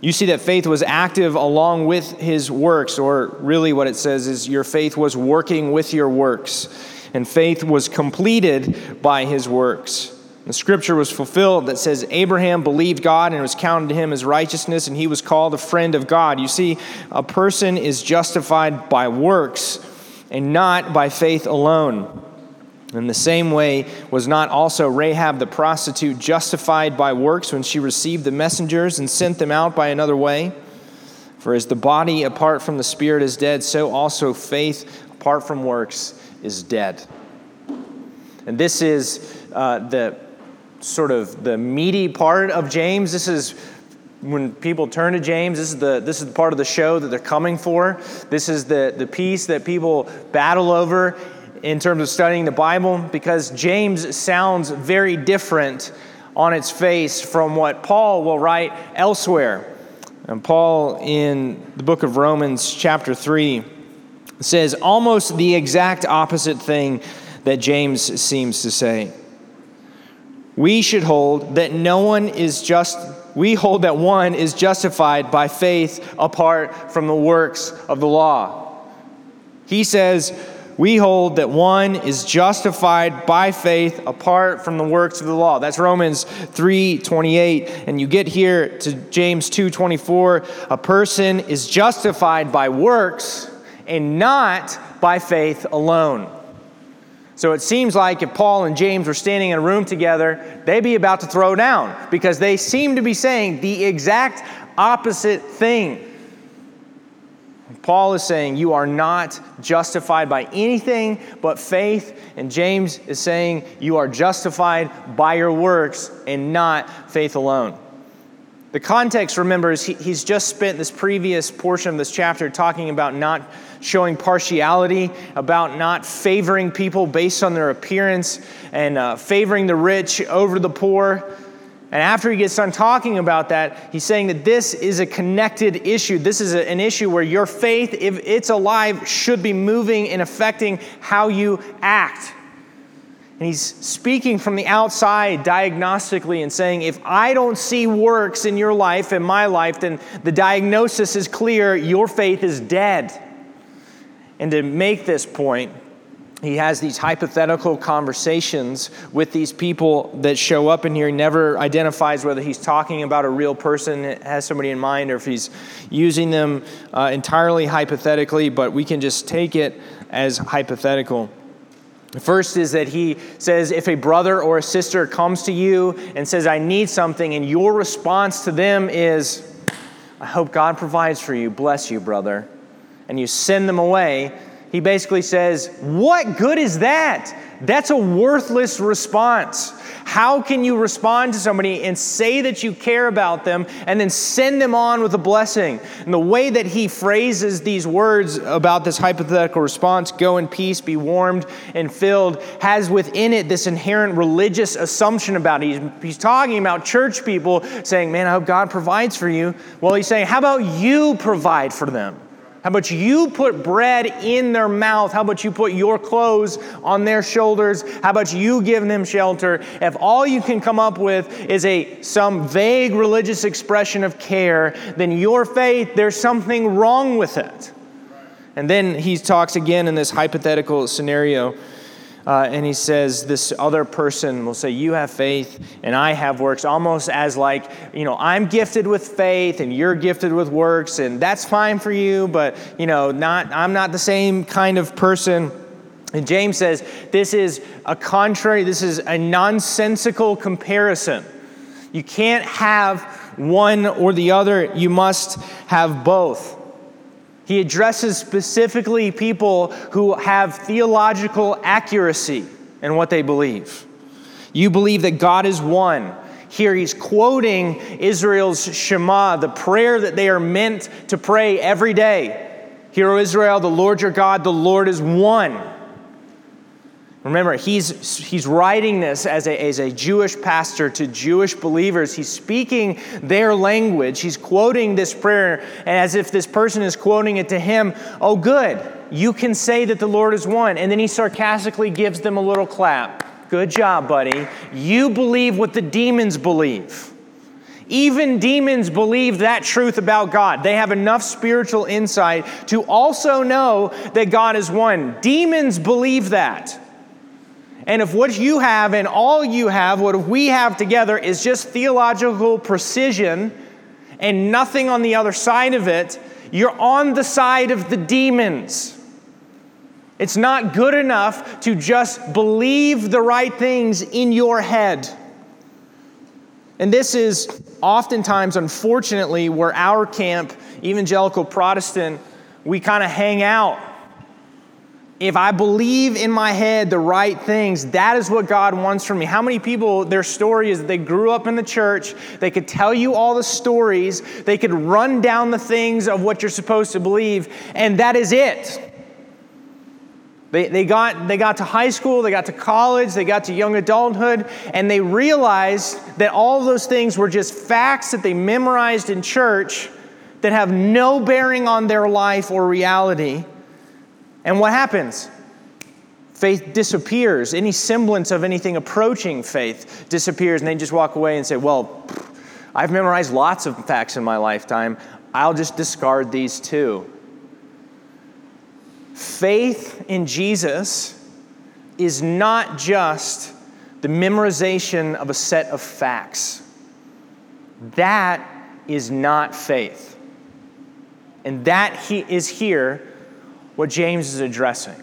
You see that faith was active along with his works, or really what it says is your faith was working with your works, and faith was completed by his works. The scripture was fulfilled that says Abraham believed God and it was counted to him as righteousness, and he was called a friend of God. You see, a person is justified by works and not by faith alone. In the same way, was not also Rahab the prostitute justified by works when she received the messengers and sent them out by another way? For as the body apart from the spirit is dead, so also faith apart from works is dead. And this is uh, the sort of the meaty part of James. This is when people turn to James, this is the this is the part of the show that they're coming for. This is the, the piece that people battle over in terms of studying the Bible, because James sounds very different on its face from what Paul will write elsewhere. And Paul in the book of Romans, chapter 3, says almost the exact opposite thing that James seems to say we should hold that no one is just we hold that one is justified by faith apart from the works of the law. He says, we hold that one is justified by faith apart from the works of the law. That's Romans 3:28 and you get here to James 2:24, a person is justified by works and not by faith alone. So it seems like if Paul and James were standing in a room together, they'd be about to throw down because they seem to be saying the exact opposite thing. Paul is saying you are not justified by anything but faith, and James is saying you are justified by your works and not faith alone. The context, remember, is he, he's just spent this previous portion of this chapter talking about not showing partiality, about not favoring people based on their appearance, and uh, favoring the rich over the poor. And after he gets done talking about that, he's saying that this is a connected issue. This is a, an issue where your faith, if it's alive, should be moving and affecting how you act. And he's speaking from the outside diagnostically and saying, if I don't see works in your life, in my life, then the diagnosis is clear your faith is dead. And to make this point, he has these hypothetical conversations with these people that show up in here. He never identifies whether he's talking about a real person, has somebody in mind, or if he's using them uh, entirely hypothetically, but we can just take it as hypothetical. The first is that he says, if a brother or a sister comes to you and says, I need something, and your response to them is, I hope God provides for you, bless you, brother, and you send them away, he basically says, What good is that? That's a worthless response. How can you respond to somebody and say that you care about them and then send them on with a blessing? And the way that he phrases these words about this hypothetical response, go in peace, be warmed and filled, has within it this inherent religious assumption about it. He's, he's talking about church people saying, Man, I hope God provides for you. Well, he's saying, How about you provide for them? How about you put bread in their mouth? How about you put your clothes on their shoulders? How about you give them shelter? If all you can come up with is a some vague religious expression of care, then your faith, there's something wrong with it. And then he talks again in this hypothetical scenario uh, and he says this other person will say you have faith and i have works almost as like you know i'm gifted with faith and you're gifted with works and that's fine for you but you know not i'm not the same kind of person And James says this is a contrary, this is a nonsensical comparison. You can't have one or the other, you must have both. He addresses specifically people who have theological accuracy in what they believe. You believe that God is one. Here he's quoting Israel's Shema, the prayer that they are meant to pray every day. Hear, O Israel, the Lord your God, the Lord is one. Remember, he's, he's writing this as a, as a Jewish pastor to Jewish believers. He's speaking their language. He's quoting this prayer as if this person is quoting it to him. Oh, good. You can say that the Lord is one. And then he sarcastically gives them a little clap. Good job, buddy. You believe what the demons believe. Even demons believe that truth about God. They have enough spiritual insight to also know that God is one. Demons believe that. And if what you have and all you have, what we have together, is just theological precision and nothing on the other side of it, you're on the side of the demons. It's not good enough to just believe the right things in your head. And this is oftentimes, unfortunately, where our camp, evangelical Protestant, we kind of hang out if I believe in my head the right things, that is what God wants from me. How many people, their story is they grew up in the church, they could tell you all the stories, they could run down the things of what you're supposed to believe, and that is it. They, they, got, they got to high school, they got to college, they got to young adulthood, and they realized that all those things were just facts that they memorized in church that have no bearing on their life or reality. And what happens? Faith disappears. Any semblance of anything approaching faith disappears, and they just walk away and say, Well, I've memorized lots of facts in my lifetime. I'll just discard these too. Faith in Jesus is not just the memorization of a set of facts. That is not faith. And that he is here what James is addressing.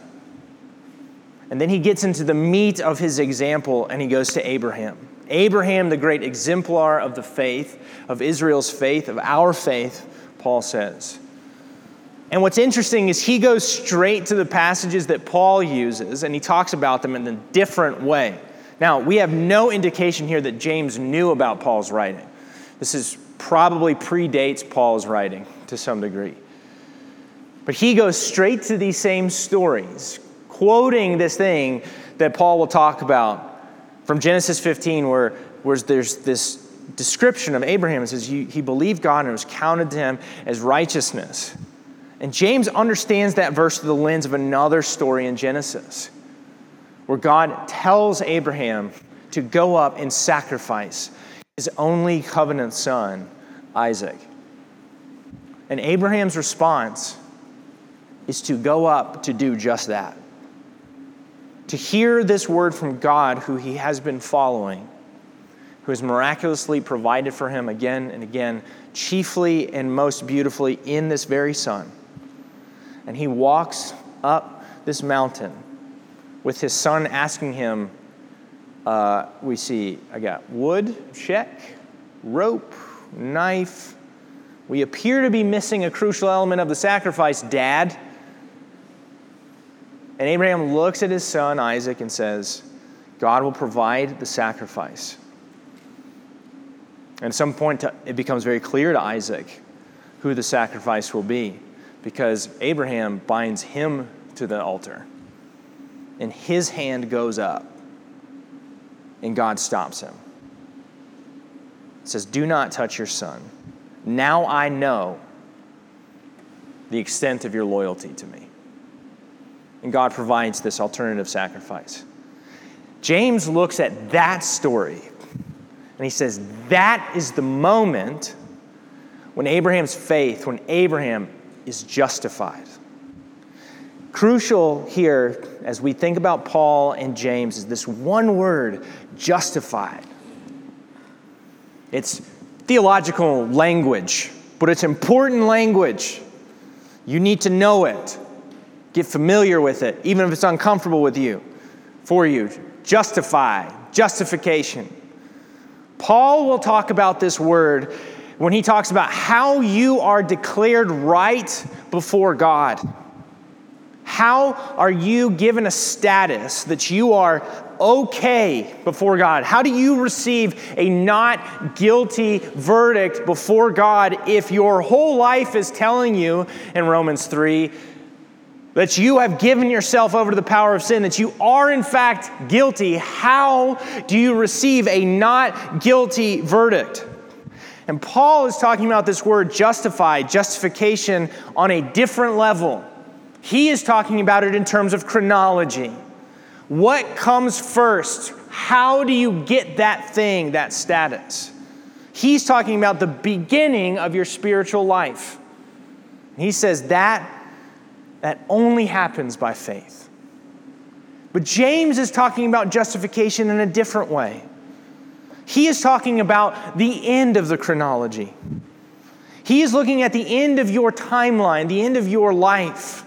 And then he gets into the meat of his example and he goes to Abraham. Abraham, the great exemplar of the faith, of Israel's faith, of our faith, Paul says. And what's interesting is he goes straight to the passages that Paul uses and he talks about them in a different way. Now, we have no indication here that James knew about Paul's writing. This is probably predates Paul's writing to some degree. But he goes straight to these same stories, quoting this thing that Paul will talk about from Genesis 15, where, where there's this description of Abraham. It says he believed God and it was counted to him as righteousness. And James understands that verse through the lens of another story in Genesis, where God tells Abraham to go up and sacrifice his only covenant son, Isaac. And Abraham's response is to go up to do just that. To hear this word from God, who he has been following, who has miraculously provided for him again and again, chiefly and most beautifully in this very son. And he walks up this mountain with his son asking him, uh, we see, I got wood, check, rope, knife. We appear to be missing a crucial element of the sacrifice, Dad. And Abraham looks at his son Isaac and says, God will provide the sacrifice. And at some point, uh, it becomes very clear to Isaac who the sacrifice will be because Abraham binds him to the altar. And his hand goes up, and God stops him. Says, Do not touch your son. Now I know the extent of your loyalty to me and God provides this alternative sacrifice. James looks at that story and he says, That is the moment when Abraham's faith, when Abraham is justified. Crucial here as we think about Paul and James is this one word, justified. It's theological language, but it's important language. You need to know it. Get familiar with it, even if it's uncomfortable with you, for you. Justify, justification. Paul will talk about this word when he talks about how you are declared right before God. How are you given a status that you are okay before God? How do you receive a not guilty verdict before God if your whole life is telling you in Romans 3 that you have given yourself over to the power of sin, that you are in fact guilty? How do you receive a not guilty verdict? And Paul is talking about this word justified, justification on a different level. He is talking about it in terms of chronology. What comes first? How do you get that thing, that status? He's talking about the beginning of your spiritual life. He says that that only happens by faith. But James is talking about justification in a different way. He is talking about the end of the chronology. He is looking at the end of your timeline, the end of your life.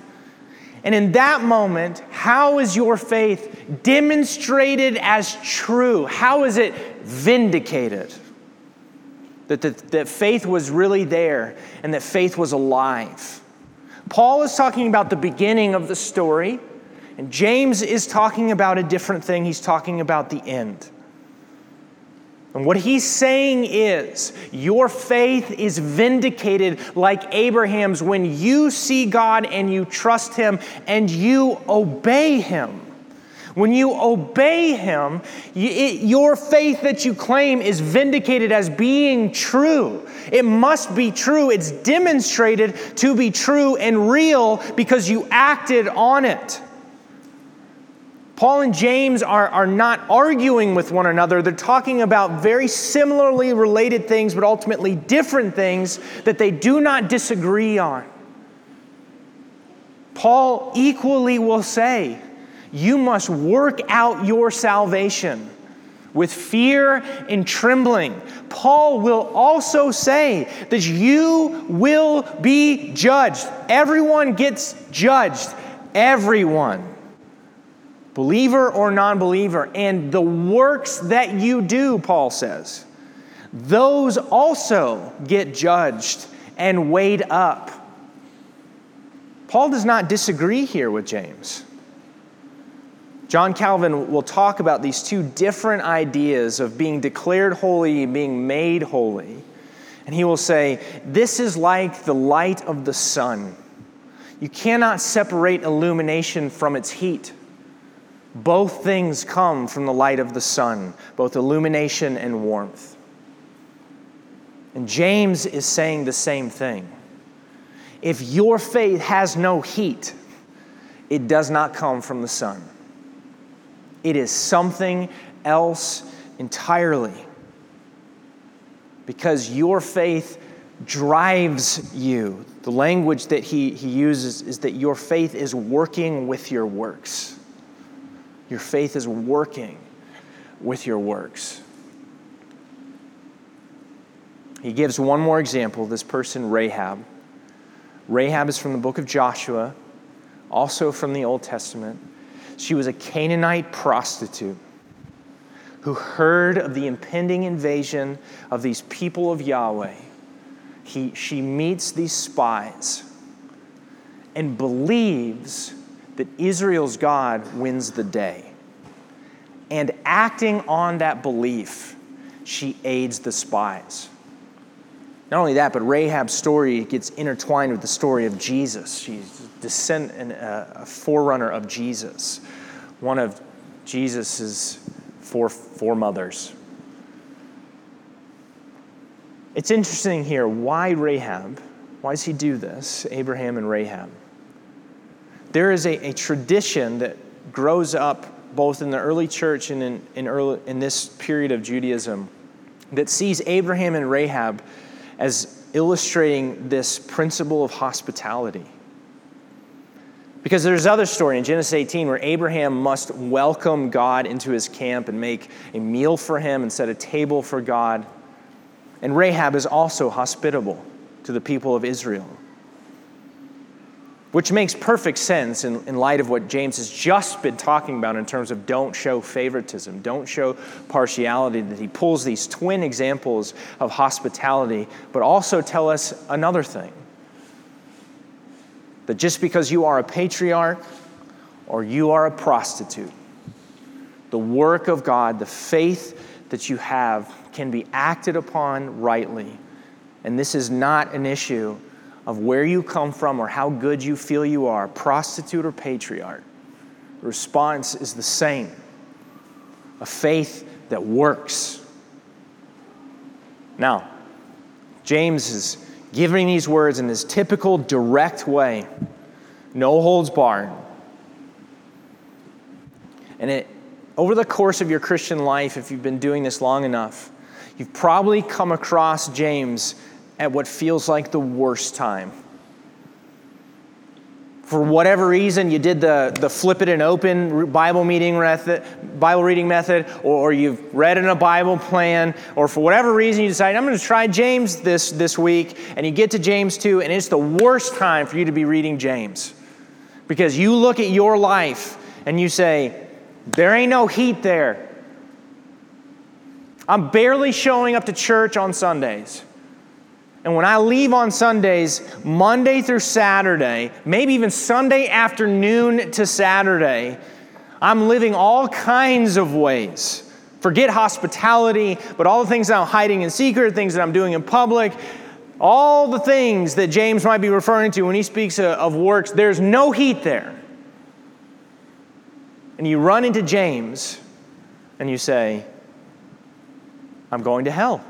And in that moment, how is your faith demonstrated as true? How is it vindicated? That, that, that faith was really there and that faith was alive. Paul is talking about the beginning of the story, and James is talking about a different thing. He's talking about the end. And what he's saying is, your faith is vindicated like Abraham's when you see God and you trust him and you obey him. When you obey him, it, your faith that you claim is vindicated as being true. It must be true. It's demonstrated to be true and real because you acted on it. Paul and James are, are not arguing with one another. They're talking about very similarly related things, but ultimately different things that they do not disagree on. Paul equally will say, You must work out your salvation with fear and trembling. Paul will also say that you will be judged. Everyone gets judged. Everyone believer or non believer. And the works that you do, Paul says, those also get judged and weighed up. Paul does not disagree here with James. John Calvin will talk about these two different ideas of being declared holy and being made holy. And he will say, This is like the light of the sun. You cannot separate illumination from its heat. Both things come from the light of the sun, both illumination and warmth. And James is saying the same thing. If your faith has no heat, it does not come from the sun. It is something else entirely. Because your faith drives you. The language that he, he uses is that your faith is working with your works. Your faith is working with your works. He gives one more example this person, Rahab. Rahab is from the book of Joshua, also from the Old Testament. She was a Canaanite prostitute who heard of the impending invasion of these people of Yahweh. He, she meets these spies and believes that Israel's God wins the day. And acting on that belief, she aids the spies. Not only that, but Rahab's story gets intertwined with the story of Jesus. She's descend, and a forerunner of Jesus, one of Jesus's four foremothers. It's interesting here why Rahab? Why does he do this, Abraham and Rahab? there is a, a tradition that grows up both in the early church and in, in, early, in this period of Judaism that sees Abraham and Rahab as illustrating this principle of hospitality. Because there's other story in Genesis 18 where Abraham must welcome God into his camp and make a meal for him and set a table for God. And Rahab is also hospitable to the people of Israel. which makes perfect sense in, in light of what James has just been talking about in terms of don't show favoritism, don't show partiality, that he pulls these twin examples of hospitality, but also tell us another thing that just because you are a patriarch or you are a prostitute, the work of God, the faith that you have, can be acted upon rightly. And this is not an issue of where you come from or how good you feel you are, prostitute or patriarch. The response is the same a faith that works. Now, James is giving these words in his typical direct way, no holds barred. And it, over the course of your Christian life, if you've been doing this long enough, you've probably come across James at what feels like the worst time. For whatever reason, you did the, the flip it and open Bible meeting method, Bible reading method, or, or you've read in a Bible plan, or for whatever reason you decide, I'm going to try James this, this week, and you get to James 2, and it's the worst time for you to be reading James. Because you look at your life and you say, there ain't no heat there. I'm barely showing up to church on Sundays. And when I leave on Sundays, Monday through Saturday, maybe even Sunday afternoon to Saturday, I'm living all kinds of ways. Forget hospitality, but all the things that I'm hiding in secret, things that I'm doing in public, all the things that James might be referring to when he speaks of works, there's no heat there. And you run into James and you say, I'm going to hell.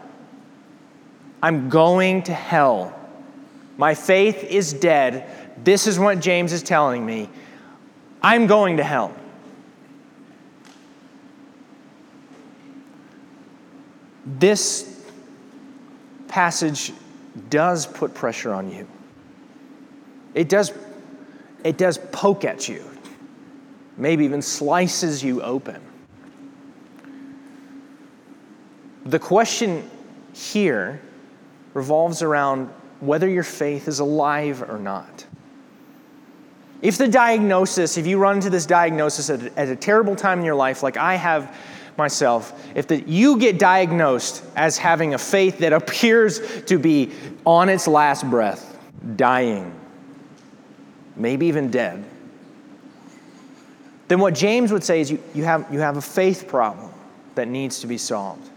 I'm going to hell. My faith is dead. This is what James is telling me. I'm going to hell. This passage does put pressure on you. It does, it does poke at you, maybe even slices you open. The question here revolves around whether your faith is alive or not. If the diagnosis, if you run into this diagnosis at, at a terrible time in your life, like I have myself, if the, you get diagnosed as having a faith that appears to be on its last breath, dying, maybe even dead, then what James would say is you, you, have, you have a faith problem that needs to be solved.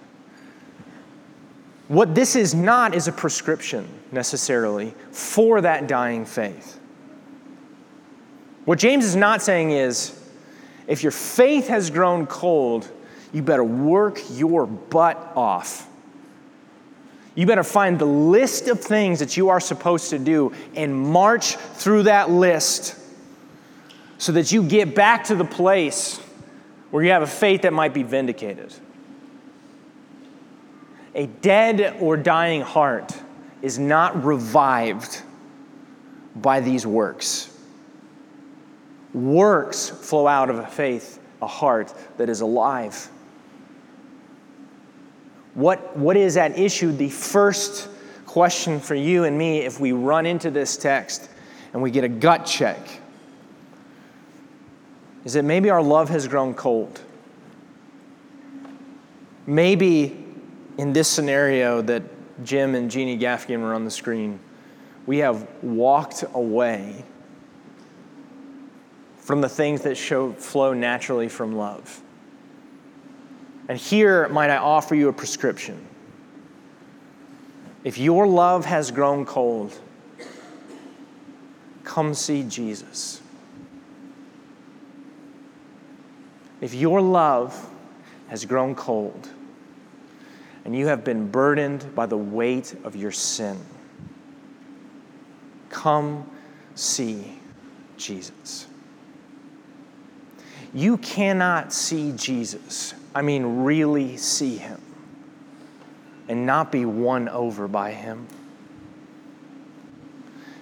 What this is not is a prescription necessarily for that dying faith. What James is not saying is if your faith has grown cold, you better work your butt off. You better find the list of things that you are supposed to do and march through that list so that you get back to the place where you have a faith that might be vindicated. A dead or dying heart is not revived by these works. Works flow out of a faith, a heart that is alive. What, what is at issue? The first question for you and me if we run into this text and we get a gut check is that maybe our love has grown cold. Maybe in this scenario that Jim and Jeannie Gaffigan were on the screen, we have walked away from the things that show, flow naturally from love. And here, might I offer you a prescription. If your love has grown cold, come see Jesus. If your love has grown cold, and you have been burdened by the weight of your sin, come see Jesus. You cannot see Jesus, I mean, really see him, and not be won over by him.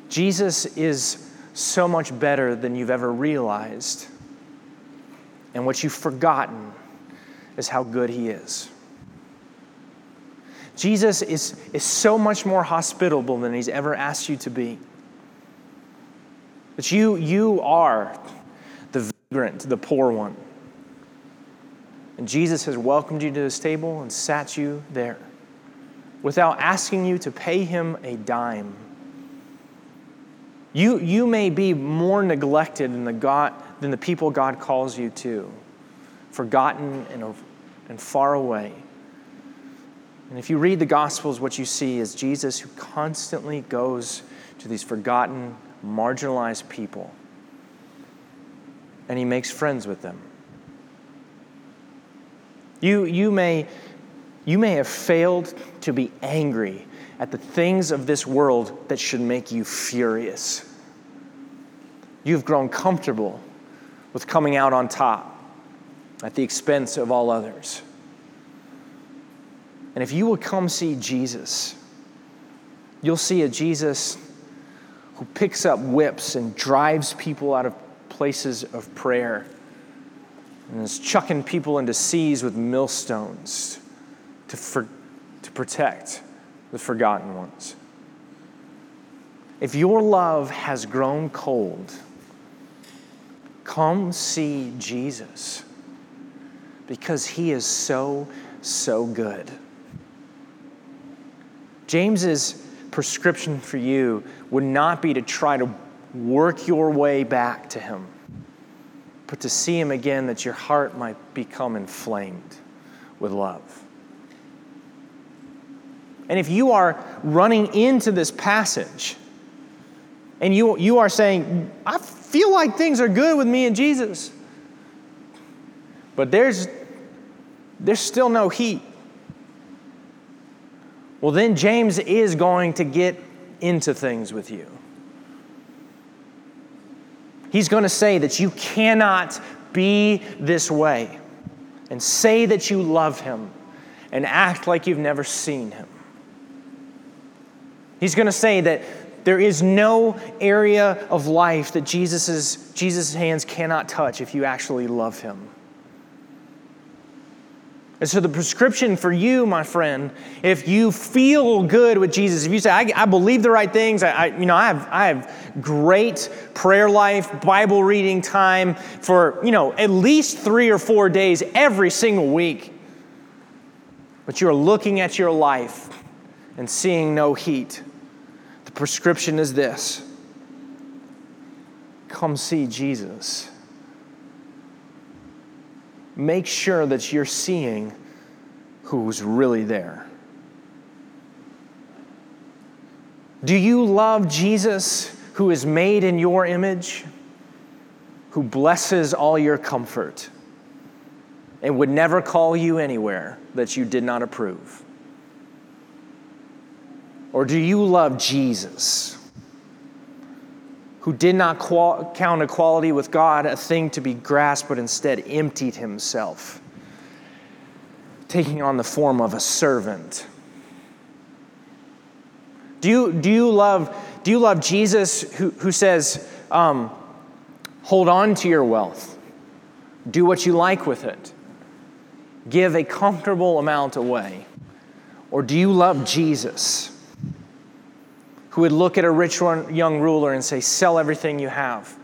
Jesus is so much better than you've ever realized. And what you've forgotten is how good he is. Jesus is, is so much more hospitable than he's ever asked you to be. But you, you are the vagrant, the poor one. And Jesus has welcomed you to his table and sat you there without asking you to pay him a dime. You, you may be more neglected than the, God, than the people God calls you to, forgotten and, and far away. And if you read the Gospels, what you see is Jesus who constantly goes to these forgotten, marginalized people, and he makes friends with them. You, you, may, you may have failed to be angry at the things of this world that should make you furious. You've grown comfortable with coming out on top at the expense of all others. And if you will come see Jesus, you'll see a Jesus who picks up whips and drives people out of places of prayer and is chucking people into seas with millstones to, for, to protect the forgotten ones. If your love has grown cold, come see Jesus because he is so, so good. James's prescription for you would not be to try to work your way back to him but to see Him again that your heart might become inflamed with love. And if you are running into this passage and you, you are saying, I feel like things are good with me and Jesus, but there's, there's still no heat. Well, then James is going to get into things with you. He's going to say that you cannot be this way and say that you love him and act like you've never seen him. He's going to say that there is no area of life that Jesus's, Jesus' hands cannot touch if you actually love him. And so, the prescription for you, my friend, if you feel good with Jesus, if you say, I, I believe the right things, I, I, you know, I have, I have great prayer life, Bible reading time for, you know, at least three or four days every single week, but you're looking at your life and seeing no heat, the prescription is this. Come see Jesus make sure that you're seeing who's really there. Do you love Jesus who is made in your image, who blesses all your comfort, and would never call you anywhere that you did not approve? Or do you love Jesus? Who did not qual- count equality with God a thing to be grasped, but instead emptied himself, taking on the form of a servant. Do you, do you, love, do you love Jesus who, who says, um, hold on to your wealth, do what you like with it, give a comfortable amount away? Or do you love Jesus? Who would look at a rich young ruler and say, Sell everything you have.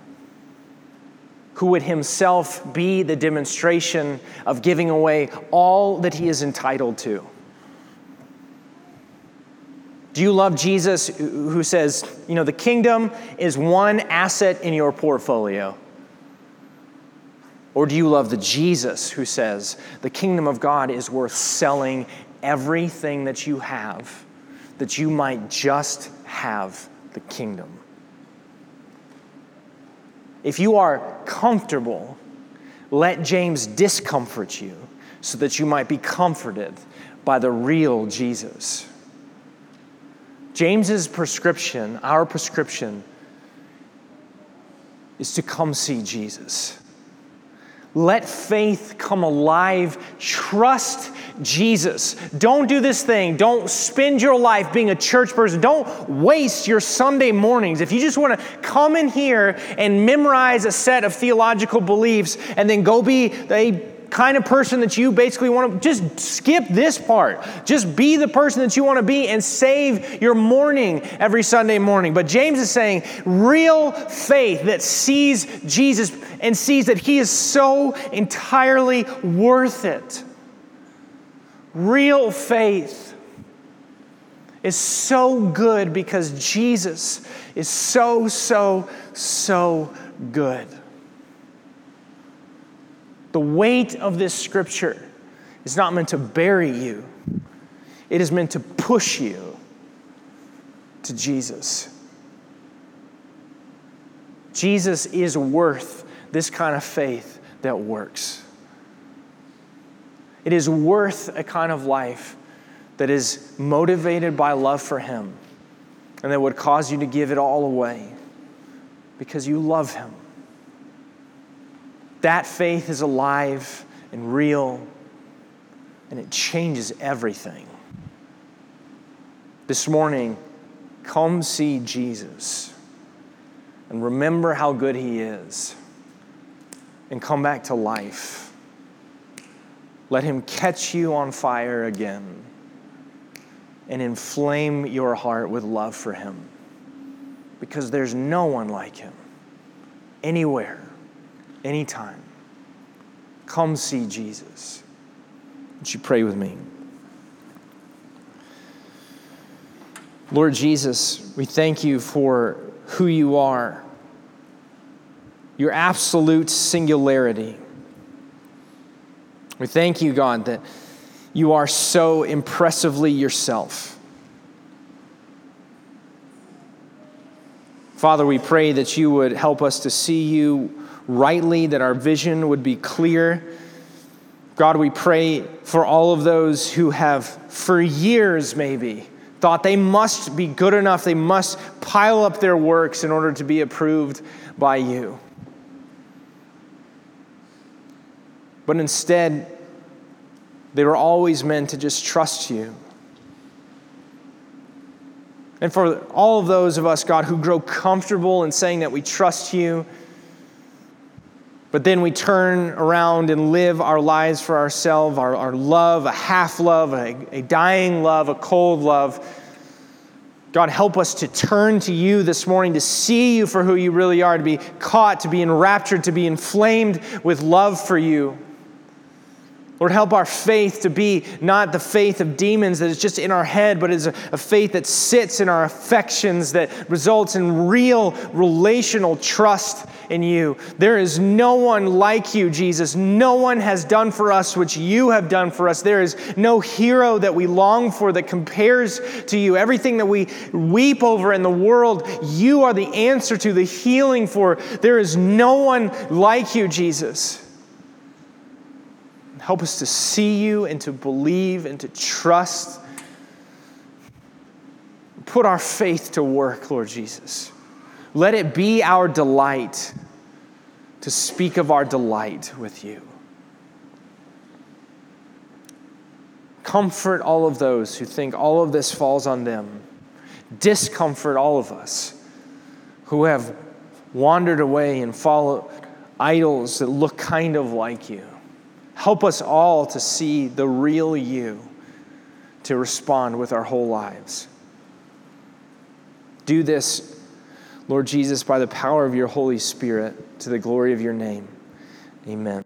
Who would himself be the demonstration of giving away all that he is entitled to. Do you love Jesus who says, you know, the kingdom is one asset in your portfolio? Or do you love the Jesus who says, the kingdom of God is worth selling everything that you have that you might just have the kingdom. If you are comfortable, let James discomfort you so that you might be comforted by the real Jesus. James's prescription, our prescription, is to come see Jesus. Let faith come alive. Trust Jesus. Don't do this thing. Don't spend your life being a church person. Don't waste your Sunday mornings. If you just want to come in here and memorize a set of theological beliefs and then go be a kind of person that you basically want to just skip this part. Just be the person that you want to be and save your morning every Sunday morning. But James is saying real faith that sees Jesus and sees that he is so entirely worth it. Real faith is so good because Jesus is so, so, so good. The weight of this scripture is not meant to bury you, it is meant to push you to Jesus. Jesus is worth this kind of faith that works. It is worth a kind of life that is motivated by love for Him and that would cause you to give it all away because you love Him. That faith is alive and real, and it changes everything. This morning, come see Jesus and remember how good He is, and come back to life. Let Him catch you on fire again and inflame your heart with love for Him because there's no one like Him anywhere anytime. Come see Jesus. Would you pray with me? Lord Jesus, we thank you for who you are, your absolute singularity. We thank you, God, that you are so impressively yourself. Father, we pray that you would help us to see you rightly, that our vision would be clear. God, we pray for all of those who have, for years maybe, thought they must be good enough, they must pile up their works in order to be approved by you. But instead, they were always meant to just trust you. And for all of those of us, God, who grow comfortable in saying that we trust you, but then we turn around and live our lives for ourselves, our, our love, a half love, a, a dying love, a cold love. God, help us to turn to you this morning, to see you for who you really are, to be caught, to be enraptured, to be inflamed with love for you. Lord, help our faith to be not the faith of demons that is just in our head, but is a, faith that sits in our affections, that results in real relational trust in you. There is no one like you, Jesus. No one has done for us what you have done for us. There is no hero that we long for that compares to you. Everything that we weep over in the world, you are the answer to, the healing for. There is no one like you, Jesus. Help us to see you and to believe and to trust. Put our faith to work, Lord Jesus. Let it be our delight to speak of our delight with you. Comfort all of those who think all of this falls on them. Discomfort all of us who have wandered away and followed idols that look kind of like you. Help us all to see the real you, to respond with our whole lives. Do this, Lord Jesus, by the power of your Holy Spirit, to the glory of your name. Amen.